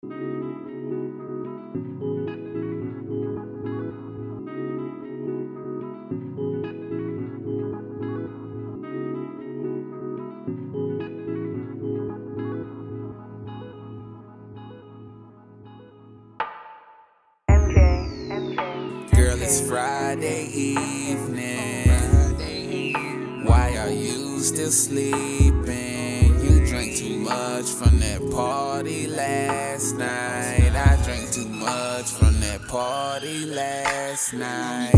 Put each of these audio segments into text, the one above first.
Girl, it's Friday evening. Why are you still sleeping? Drank too much from that party last night. I drank too much from that party last night.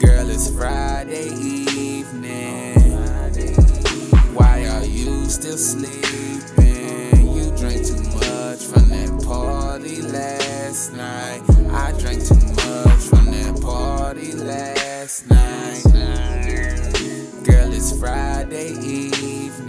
Girl, it's Friday evening. Why are you still sleeping? You drank too much from that party last night. I drank too much from that party last night. Girl, it's Friday evening.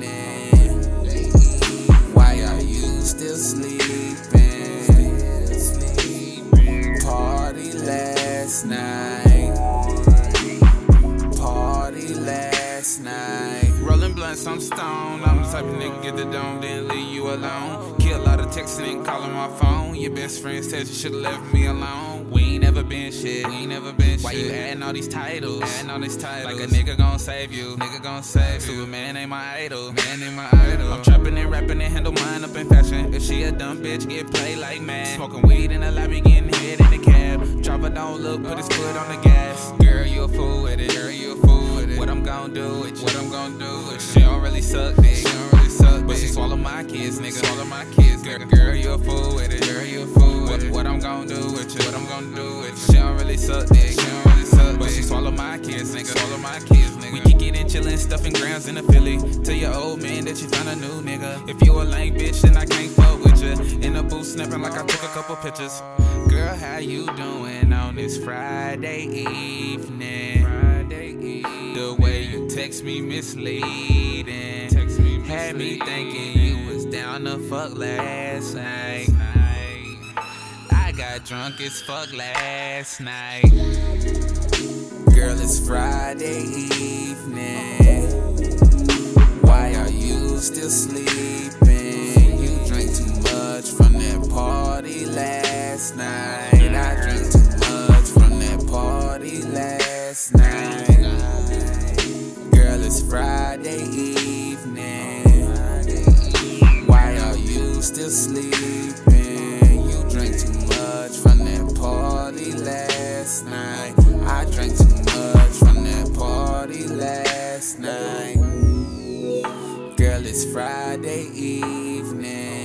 I'm stoned. I'm the type of nigga get the dome, then leave you alone. Kill a lot of texting and calling my phone. Your best friend said you should've left me alone. We ain't never been shit. We ain't never been Why shit. Why you adding all these titles? Adding all these titles. Like a nigga gon' save you. Nigga gon' save you. Superman ain't my idol. Man ain't my idol. I'm trapping and rapping and handle mine up in fashion. If she a dumb bitch, get played like mad. Smoking weed in the lobby, getting hit in the cab. Driver don't look, put his foot on the gas. Girl, you a fool with it. Girl, you a fool with it. What I'm gon' do with you? What I'm gon' do with you? She don't really suck dick. She don't really suck But she swallow my kids, nigga. Swallow my kids, girl. Girl, you a fool with it. Girl, you a fool with it. What I'm gon' do with you? What I'm gon' do with you? She don't really suck dick. She don't really suck But she swallow my kids, nigga. Swallow my kids, nigga. We kick it and chillin', stuffing grounds in the Philly. Tell your old man that you found a new nigga. If you a lame bitch, then I can't fuck with you. In the booth snapping like I took a couple pictures. Girl, how you doing on this Friday evening? Friday evening. The way you text me misleading. Text me Had me thinking you was down to fuck last night. I got drunk as fuck last night. Girl, it's Friday evening. Why are you still sleeping? You drank too much from that last night. I drank too much from that party last night. Girl, it's Friday evening. Why are you still sleeping? You drank too much from that party last night. I drank too much from that party last night. Girl, it's Friday evening.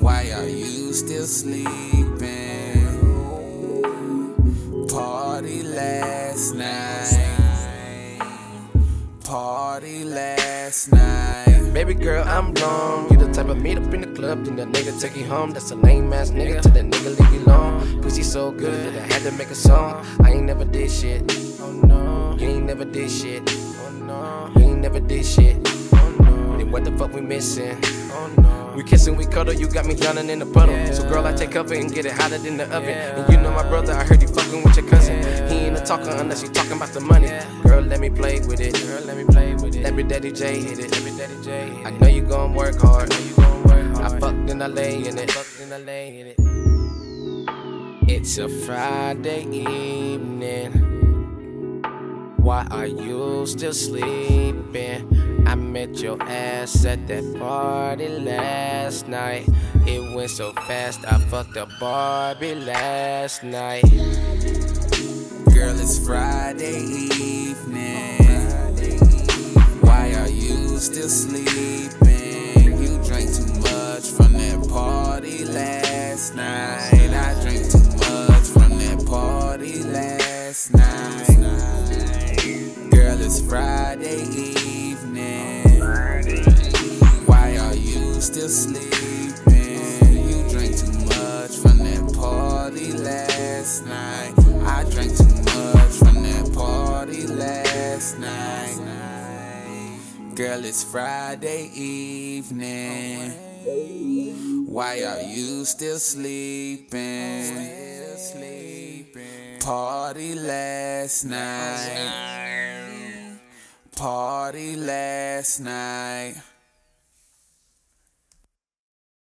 Why are you still sleeping? Party last night. Party last night. Baby girl, I'm blown. You the type of meet up in the club, then the nigga take you home. That's a lame ass nigga till the nigga leave you alone. Pussy so good that I had to make a song. I ain't never did shit. Oh no. You ain't never did shit. Oh no. You ain't never did shit. Fuck we missing? Oh no. We kissing, we cuddle, you got me drowning in the puddle. So girl, I take cover and get it hotter than the oven. And you know my brother, I heard you fucking with your cousin. He ain't a talker unless you talking about the money. Girl, let me play with it. Girl, let me play with it. Let me daddy J hit it. Let me daddy J hit it. I know you gon' work hard. I know you gon' work hard. I fucked and I lay in it. Fucked and I lay in it. It's a Friday evening. Why are you still sleeping? I met your ass at that party last night. It went so fast, I fucked a Barbie last night. Girl, it's Friday evening. Why are you still sleeping? You drank too much from that party last night. I drank too much from that party last night. Girl, it's Friday evening. You still sleeping? You drank too much from that party last night. I drank too much from that party last night. Girl, it's Friday evening. Why are you still sleeping? Party last night. Party last night.